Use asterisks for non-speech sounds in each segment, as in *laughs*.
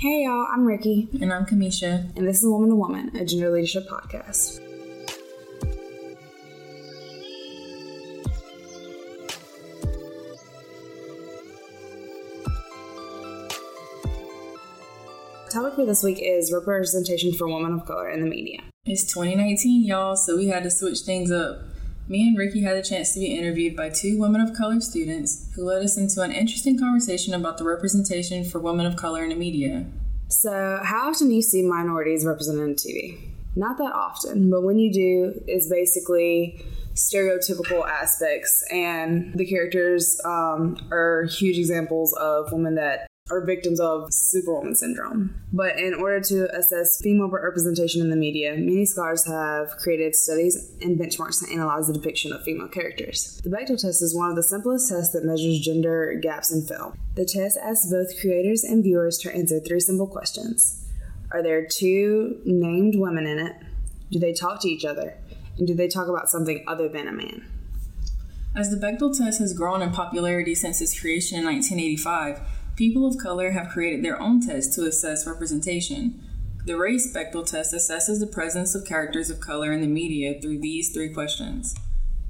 Hey y'all, I'm Ricky. And I'm Kamisha. And this is Woman to Woman, a gender leadership podcast. topic for this week is representation for women of color in the media. It's 2019, y'all, so we had to switch things up. Me and Ricky had a chance to be interviewed by two women of color students who led us into an interesting conversation about the representation for women of color in the media. So, how often do you see minorities represented in TV? Not that often, but when you do, it's basically stereotypical aspects, and the characters um, are huge examples of women that are victims of superwoman syndrome. But in order to assess female representation in the media, many scholars have created studies and benchmarks to analyze the depiction of female characters. The Bechdel test is one of the simplest tests that measures gender gaps in film. The test asks both creators and viewers to answer three simple questions Are there two named women in it? Do they talk to each other? And do they talk about something other than a man? As the Bechdel test has grown in popularity since its creation in 1985, People of color have created their own test to assess representation. The race Bechdel test assesses the presence of characters of color in the media through these three questions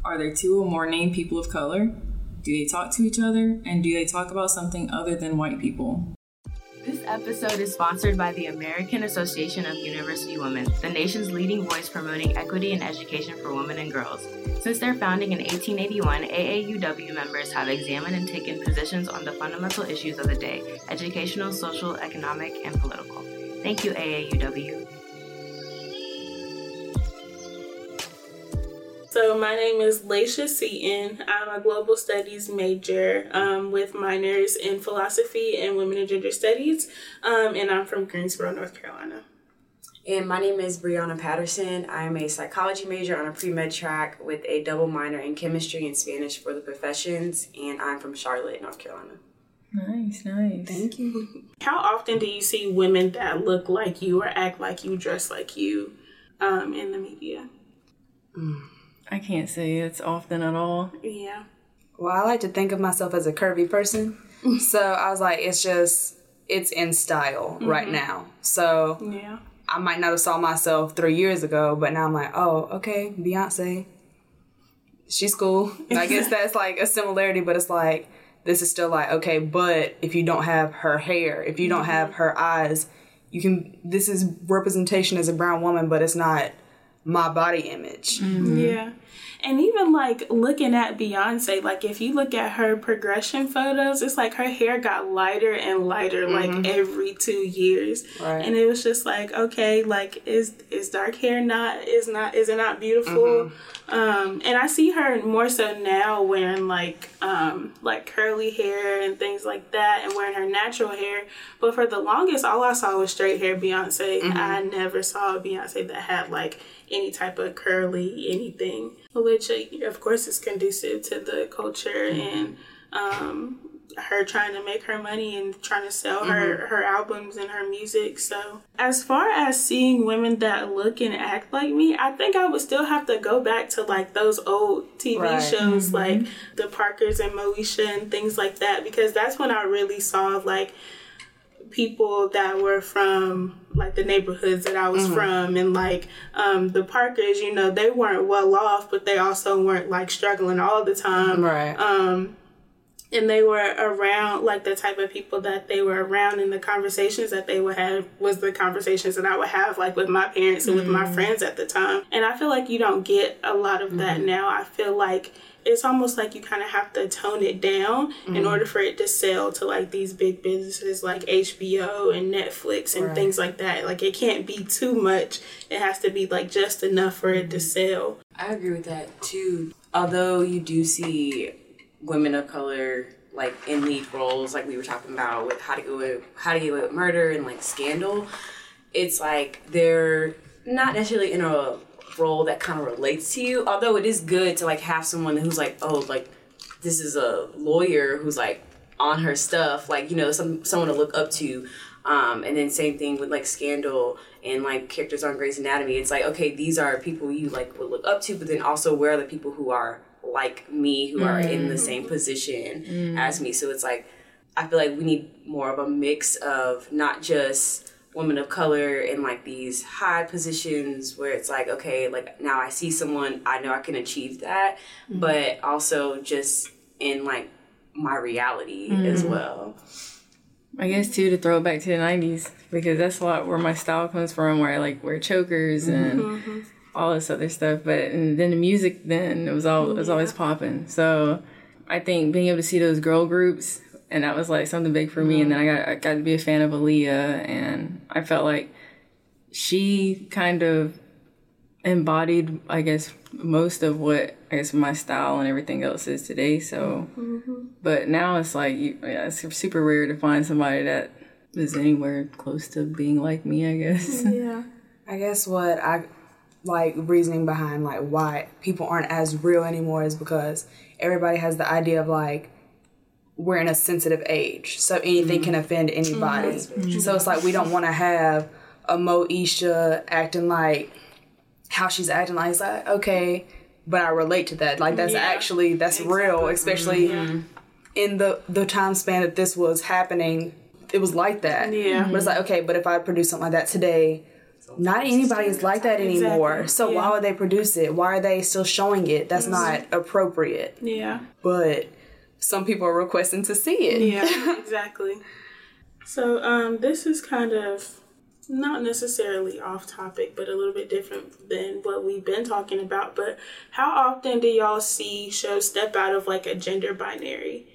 Are there two or more named people of color? Do they talk to each other? And do they talk about something other than white people? This episode is sponsored by the American Association of University Women, the nation's leading voice promoting equity and education for women and girls. Since their founding in 1881, AAUW members have examined and taken positions on the fundamental issues of the day educational, social, economic, and political. Thank you, AAUW. So my name is Laisha Seaton. I'm a global studies major um, with minors in philosophy and women and gender studies, um, and I'm from Greensboro, North Carolina. And my name is Brianna Patterson. I'm a psychology major on a pre med track with a double minor in chemistry and Spanish for the professions, and I'm from Charlotte, North Carolina. Nice, nice. Thank you. How often do you see women that look like you or act like you, dress like you um, in the media? Mm. I can't say it's often at all. Yeah. Well, I like to think of myself as a curvy person. *laughs* so I was like, it's just, it's in style mm-hmm. right now. So yeah. I might not have saw myself three years ago, but now I'm like, oh, okay, Beyonce, she's cool. I guess *laughs* that's like a similarity, but it's like, this is still like, okay, but if you don't have her hair, if you don't mm-hmm. have her eyes, you can, this is representation as a brown woman, but it's not my body image. Mm-hmm. Yeah. And even like looking at Beyonce, like if you look at her progression photos, it's like her hair got lighter and lighter mm-hmm. like every two years. Right. And it was just like, okay, like is is dark hair not is not is it not beautiful? Mm-hmm. Um, and I see her more so now wearing like um, like curly hair and things like that, and wearing her natural hair. But for the longest, all I saw was straight hair Beyonce. Mm-hmm. I never saw a Beyonce that had like any type of curly anything, which uh, of course is conducive to the culture mm-hmm. and um, her trying to make her money and trying to sell her mm-hmm. her albums and her music. So, as far as seeing women that look and act like me, I think I would still have to go back to like those old TV right. shows mm-hmm. like The Parkers and Moesha and things like that because that's when I really saw like people that were from like the neighborhoods that I was mm-hmm. from and like um, the Parkers, you know, they weren't well off, but they also weren't like struggling all the time. Right. Um, and they were around like the type of people that they were around and the conversations that they would have was the conversations that I would have like with my parents and mm-hmm. with my mm-hmm. friends at the time. And I feel like you don't get a lot of mm-hmm. that now. I feel like it's almost like you kind of have to tone it down mm-hmm. in order for it to sell to like these big businesses like HBO and Netflix and right. things like that. Like it can't be too much. It has to be like just enough for it to mm-hmm. sell. I agree with that too. Although you do see women of color like in lead roles, like we were talking about with how to get away, how to get away with murder and like Scandal. It's like they're not necessarily in a role that kind of relates to you. Although it is good to like have someone who's like, oh, like this is a lawyer who's like on her stuff, like you know, some someone to look up to. Um, and then same thing with like Scandal and like characters on Grey's Anatomy. It's like okay, these are people you like would look up to, but then also where are the people who are like me who mm. are in the mm. same position mm. as me. So it's like I feel like we need more of a mix of not just women of color in like these high positions where it's like okay like now i see someone i know i can achieve that mm-hmm. but also just in like my reality mm-hmm. as well i guess too to throw it back to the 90s because that's a lot where my style comes from where i like wear chokers and mm-hmm. all this other stuff but and then the music then it was all it was always popping so i think being able to see those girl groups and that was like something big for me. And then I got I got to be a fan of Aaliyah, and I felt like she kind of embodied, I guess, most of what I guess my style and everything else is today. So, mm-hmm. but now it's like yeah, it's super rare to find somebody that is anywhere close to being like me. I guess. Yeah. *laughs* I guess what I like reasoning behind like why people aren't as real anymore is because everybody has the idea of like we're in a sensitive age, so anything mm-hmm. can offend anybody. Mm-hmm. So it's like we don't want to have a Moesha acting like how she's acting like it's like okay, but I relate to that. Like that's yeah. actually that's exactly. real, especially mm-hmm. in the the time span that this was happening. It was like that. Yeah, but it's like okay, but if I produce something like that today. Not anybody is like that anymore. Exactly. So yeah. why would they produce it? Why are they still showing it? That's mm-hmm. not appropriate. Yeah. But some people are requesting to see it. Yeah, *laughs* exactly. so um, this is kind of not necessarily off topic, but a little bit different than what we've been talking about. But how often do y'all see shows step out of like a gender binary?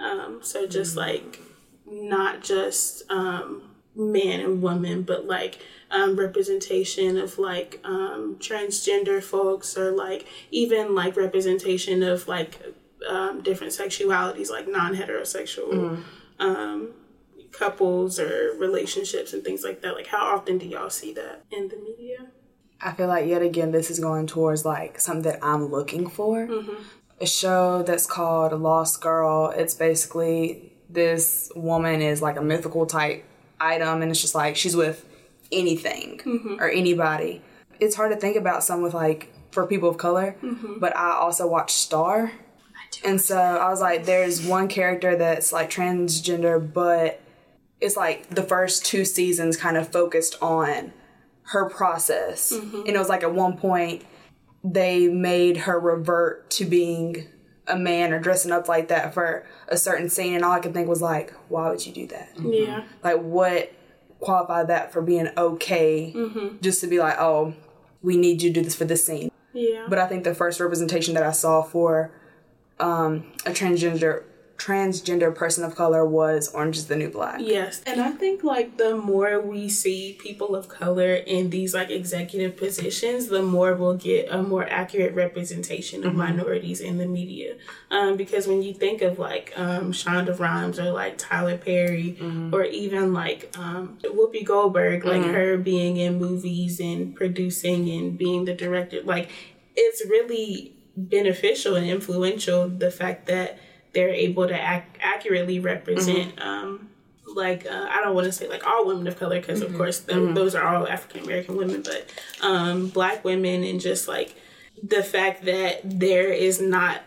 Um, so just mm-hmm. like not just um, man and woman, but like um, representation of like um, transgender folks or like even like representation of like um, different sexualities, like non heterosexual mm. um, couples or relationships and things like that. Like, how often do y'all see that in the media? I feel like yet again this is going towards like something that I'm looking for. Mm-hmm. A show that's called Lost Girl. It's basically this woman is like a mythical type item, and it's just like she's with anything mm-hmm. or anybody. It's hard to think about some with like for people of color, mm-hmm. but I also watch Star, and so I was like, there's one character that's like transgender, but it's like the first two seasons kind of focused on her process. Mm-hmm. And it was like at one point they made her revert to being a man or dressing up like that for a certain scene. And all I could think was like, why would you do that? Mm-hmm. Yeah. Like what qualified that for being okay mm-hmm. just to be like, oh, we need you to do this for this scene. Yeah. But I think the first representation that I saw for um, a transgender transgender person of color was Orange is the New Black. Yes. And I think like the more we see people of color in these like executive positions, the more we'll get a more accurate representation of mm-hmm. minorities in the media. Um, because when you think of like um, Shonda Rhimes or like Tyler Perry mm-hmm. or even like um, Whoopi Goldberg, like mm-hmm. her being in movies and producing and being the director, like it's really beneficial and influential the fact that they're able to ac- accurately represent mm-hmm. um, like uh, I don't want to say like all women of color because mm-hmm. of course th- mm-hmm. those are all African American women, but um, black women and just like the fact that there is not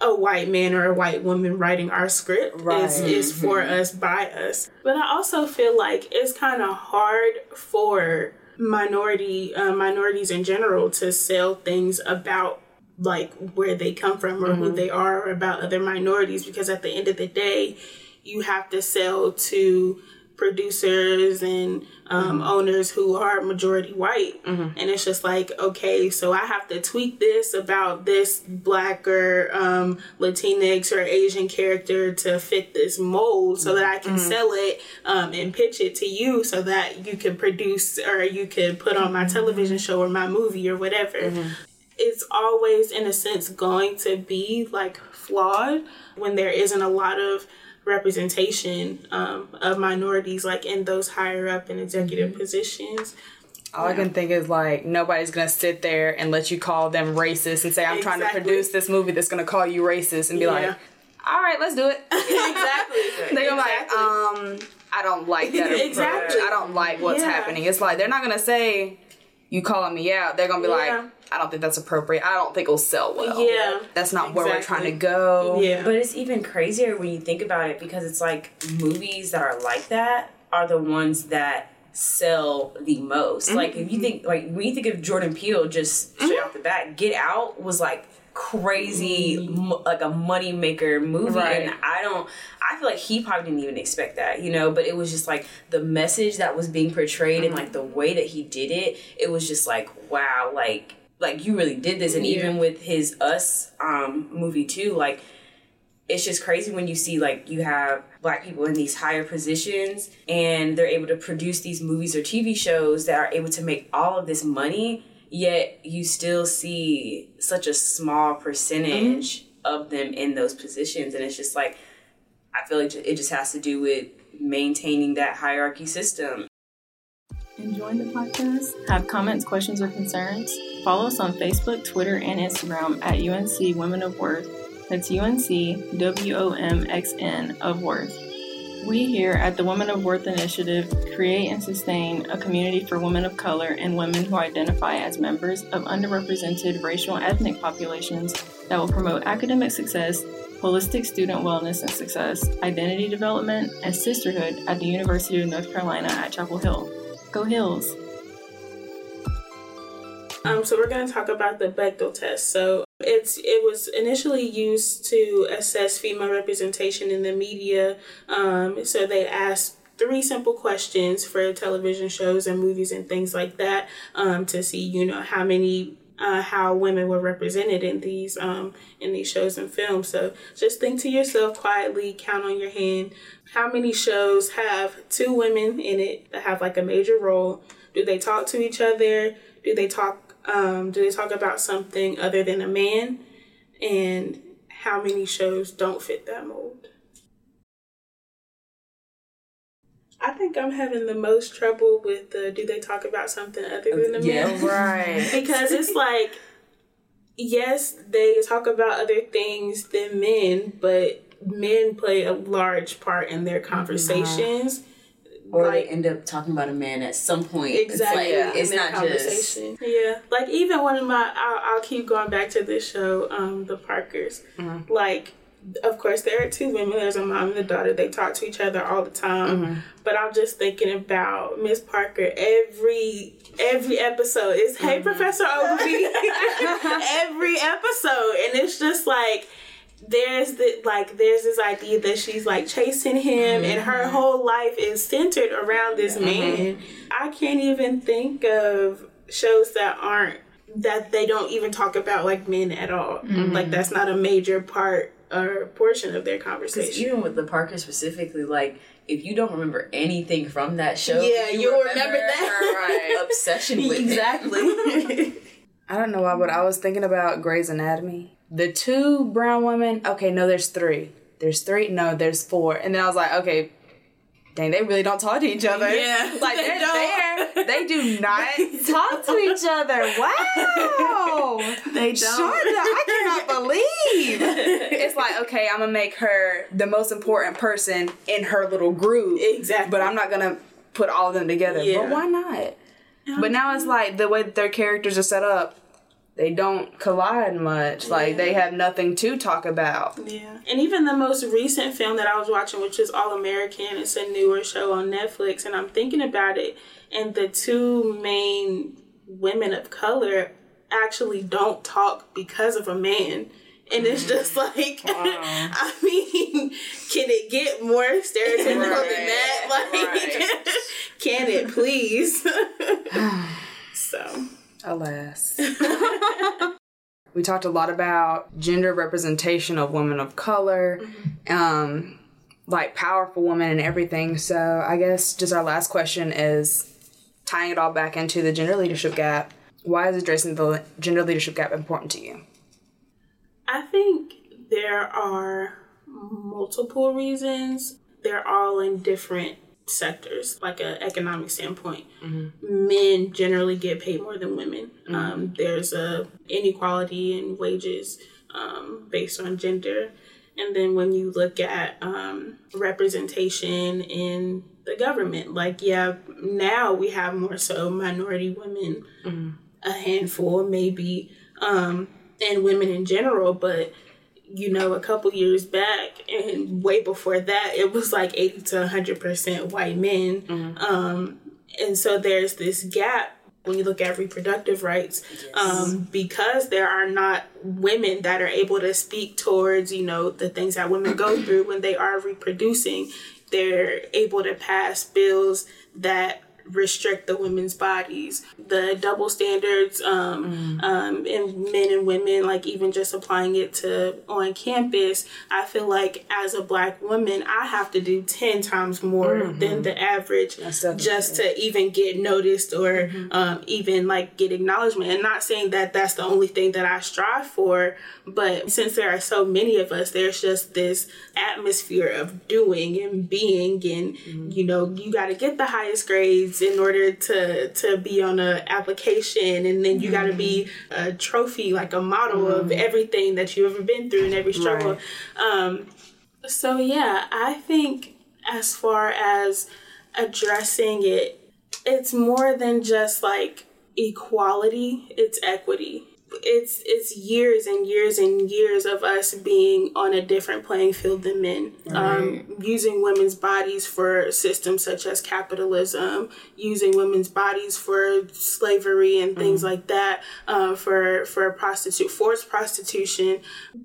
a white man or a white woman writing our script right. is, is for mm-hmm. us by us. But I also feel like it's kind of hard for minority uh, minorities in general to sell things about like where they come from or mm-hmm. who they are or about other minorities because at the end of the day you have to sell to producers and um, mm-hmm. owners who are majority white mm-hmm. and it's just like okay so i have to tweak this about this black or um, latinx or asian character to fit this mold so that i can mm-hmm. sell it um, and pitch it to you so that you can produce or you can put on my television show or my movie or whatever it's always in a sense going to be like flawed when there isn't a lot of representation um, of minorities like in those higher up and executive mm-hmm. positions all yeah. I can think is like nobody's gonna sit there and let you call them racist and say I'm exactly. trying to produce this movie that's gonna call you racist and be yeah. like, all right, let's do it. *laughs* exactly. *laughs* They're exactly. like, um, I don't like that. *laughs* exactly. I don't like what's yeah. happening. It's like they're not gonna say you calling me out, they're gonna be Yeah. like, I don't think that's appropriate. I don't think it'll sell well. Yeah, That's not where we're trying to go. Yeah. But it's even crazier when you think about it because it's like movies that are like that are the ones that sell the most. Like if you mm-hmm. think like when you think of Jordan Peele just straight off the bat, Get Out was like crazy like a money maker movie Right. and I don't I feel like he probably didn't even expect that, you know, but it was just like the message that was being portrayed and like the way that he did it, it was just like wow, like like you really did this and even with his us um movie too, like it's just crazy when you see like you have black people in these higher positions and they're able to produce these movies or TV shows that are able to make all of this money yet you still see such a small percentage of them in those positions and it's just like I feel like it just has to do with maintaining that hierarchy system Enjoying the podcast? Have comments, questions, or concerns? Follow us on Facebook, Twitter, and Instagram at UNC Women of Worth. That's UNC W O M X N of Worth. We here at the Women of Worth Initiative create and sustain a community for women of color and women who identify as members of underrepresented racial and ethnic populations that will promote academic success, holistic student wellness and success, identity development, and sisterhood at the University of North Carolina at Chapel Hill. Go Heels! Um, so we're going to talk about the Bechdel test. So it's it was initially used to assess female representation in the media. Um, so they asked three simple questions for television shows and movies and things like that um, to see you know how many uh, how women were represented in these um, in these shows and films. So just think to yourself quietly, count on your hand. How many shows have two women in it that have like a major role? Do they talk to each other? Do they talk? Um, do they talk about something other than a man? And how many shows don't fit that mold? I think I'm having the most trouble with the do they talk about something other than a Yeah. man? Right. *laughs* because it's like yes they talk about other things than men but men play a large part in their conversations or Like- they end up talking about a man at some point. Exactly. it's, like, in it's not just yeah. Like even one of my I'll, I'll keep going back to this show um the parkers. Mm-hmm. Like of course there are two women. There's a mom and a daughter. They talk to each other all the time. Mm-hmm. But i'm just thinking about miss parker every every episode. Is hey mm-hmm. professor Oglevee *laughs* *laughs* every episode. And it's just like there's the like there's this idea that she's like chasing him and her mm-hmm. whole life is centered around this mm-hmm. man. I can't even think of shows that aren't that they don't even talk about like men at all. Mm-hmm. Like that's not a major part or portion of their conversation. even with the Parker specifically, like if you don't remember anything from that show, Yeah, you'll remember that. her *laughs* obsession with it. exactly. *laughs* *laughs* I don't know why, but I was thinking about Grey's Anatomy. The two brown women. Okay, no, there's three. There's three. No, there's four. And then I was like, okay, dang, they really don't talk to each other. Yeah, *laughs* like they they're don't. there. They do *laughs* not talk to each other. Wow. *laughs* they don't. Shonda, I cannot believe. It's like, okay, I'm gonna make her the most important person in her little group. Exactly. But I'm not gonna put all of them together. Yeah. But why not? But now it's like the way that their characters are set up, they don't collide much. Like they have nothing to talk about. Yeah. And even the most recent film that I was watching, which is All American, it's a newer show on Netflix, and I'm thinking about it, and the two main women of color actually don't talk because of a man. And it's mm. just like, *laughs* I mean, can it get more stereotypical than that? *laughs* Like, can it please? *laughs* so, Alas. We talked a lot about gender representation of women of color, um, like powerful women and everything. So I guess just our last question is tying it all back into the gender leadership gap. Why is addressing the gender leadership gap important to you? I think there are multiple reasons. They're all in different sectors, like an economic standpoint. Men generally get paid more than women. Um, there's a inequality in wages um, based on gender. And then when you look at um, representation in the government. Like, yeah, now we have more so minority women, mm-hmm. a handful maybe, um, and women in general, but you know, a couple years back and way before that, it was like 80 to 100% white men. Mm-hmm. Um, and so there's this gap when you look at reproductive rights yes. um, because there are not women that are able to speak towards you know the things that women go through when they are reproducing they're able to pass bills that restrict the women's bodies. The double standards um, mm. um, in men and women, like even just applying it to on campus, I feel like as a black woman, I have to do 10 times more mm-hmm. than the average just to even get noticed or mm-hmm. um, even like get acknowledgement. And not saying that that's the only thing that I strive for, but since there are so many of us, there's just this atmosphere of doing and being, and mm-hmm. you know, you got to get the highest grades in order to to be on an application and then you mm-hmm. got to be a trophy like a model mm-hmm. of everything that you've ever been through and every struggle right. um so yeah i think as far as addressing it it's more than just like equality it's equity it's it's years and years and years of us being on a different playing field than men um, right. um, using women's bodies for systems such as capitalism using women's bodies for slavery and things mm. like that uh, for for prostitute forced prostitution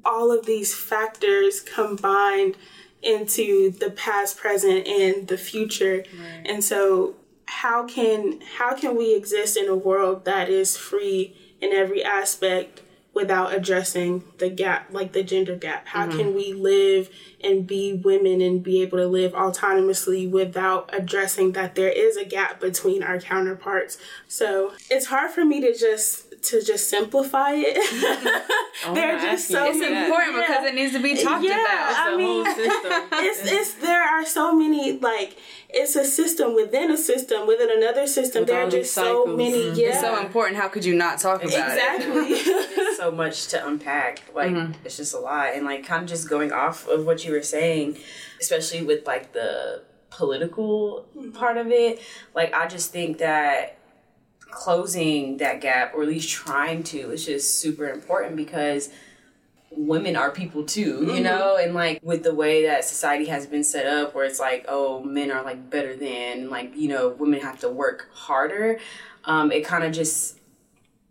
all of these factors combined into the past present and the future right. and so how can how can we exist in a world that is free in every aspect without addressing the gap, like the gender gap. How mm-hmm. can we live and be women and be able to live autonomously without addressing that there is a gap between our counterparts? So it's hard for me to just to just simplify it. *laughs* oh, there are just so it's many. It's important yeah. because it needs to be talked yeah, about. It's I mean, *laughs* it's it's there are so many like it's a system within a system within another system. With there are just so many. Mm-hmm. Yeah, it's so important. How could you not talk about exactly. it? Exactly. *laughs* so much to unpack. Like mm-hmm. it's just a lot, and like kind of just going off of what you were saying, especially with like the political part of it. Like I just think that closing that gap or at least trying to is just super important because women are people too, you mm-hmm. know? And like with the way that society has been set up where it's like, oh, men are like better than, like, you know, women have to work harder, um, it kind of just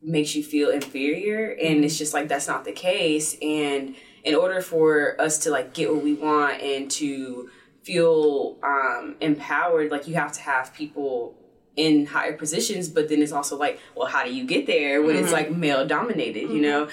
makes you feel inferior. And it's just like, that's not the case. And in order for us to like get what we want and to feel um, empowered, like you have to have people in higher positions, but then it's also like, well, how do you get there when mm-hmm. it's like male dominated, mm-hmm. you know?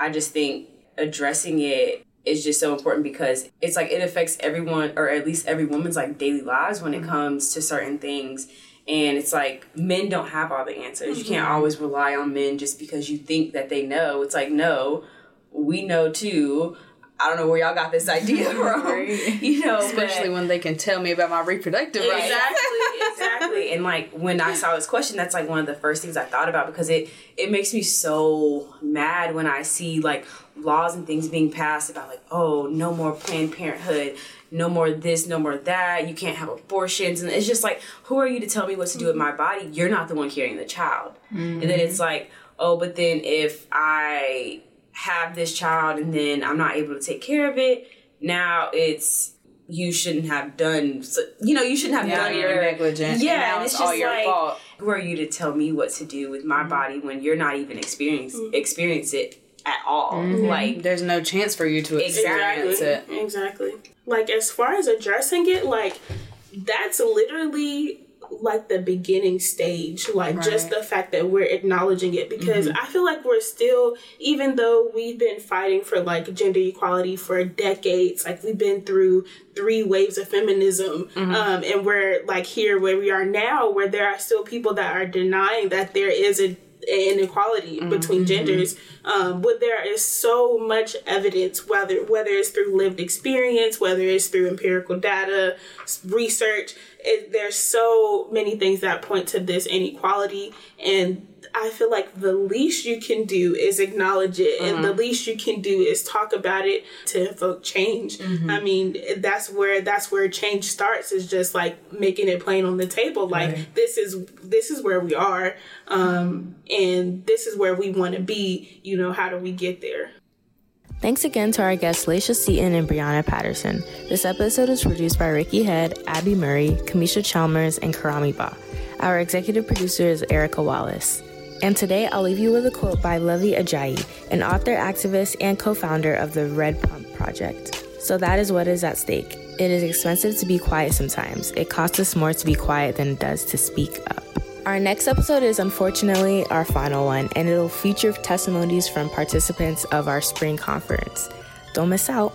I just think addressing it is just so important because it's like it affects everyone or at least every woman's like daily lives when it mm-hmm. comes to certain things and it's like men don't have all the answers you can't mm-hmm. always rely on men just because you think that they know it's like no we know too I don't know where y'all got this idea *laughs* from. *laughs* You know, especially but, when they can tell me about my reproductive rights. Exactly, exactly. And like when I saw this question, that's like one of the first things I thought about because it it makes me so mad when I see like laws and things being passed about like oh no more Planned Parenthood, no more this, no more that. You can't have abortions, and it's just like who are you to tell me what to do with my body? You're not the one carrying the child. Mm-hmm. And then it's like oh, but then if I have this child and then I'm not able to take care of it, now it's you shouldn't have done. So, you know, you shouldn't have yeah, done your negligent. Yeah, and, it's just all your like, fault. Who are you to tell me what to do with my mm-hmm. body when you're not even experience mm-hmm. experience it at all? Mm-hmm. Like, there's no chance for you to experience exactly. it. Exactly. Like as far as addressing it, like that's literally like the beginning stage like right. just the fact that we're acknowledging it because mm-hmm. i feel like we're still even though we've been fighting for like gender equality for decades like we've been through three waves of feminism mm-hmm. um, and we're like here where we are now where there are still people that are denying that there is a inequality mm-hmm. between genders um, but there is so much evidence whether whether it's through lived experience whether it's through empirical data research it, there's so many things that point to this inequality and I feel like the least you can do is acknowledge it, mm-hmm. and the mm-hmm. least you can do is talk about it to evoke change. Mm-hmm. I mean, that's where that's where change starts. Is just like making it plain on the table. Like right. this is this is where we are, um, and this is where we want to be. You know, how do we get there? Thanks again to our guests Laisha Seaton and Brianna Patterson. This episode was produced by Ricky Head, Abby Murray, Kamisha Chalmers, and Karami Ba. Our executive producer is Erica Wallace. And today I'll leave you with a quote by Luvvie Ajayi, an author, activist, and co founder of the Red Pump Project. So that is what is at stake. It is expensive to be quiet sometimes. It costs us more to be quiet than it does to speak up. Our next episode is unfortunately our final one, and it'll feature testimonies from participants of our spring conference. Don't miss out.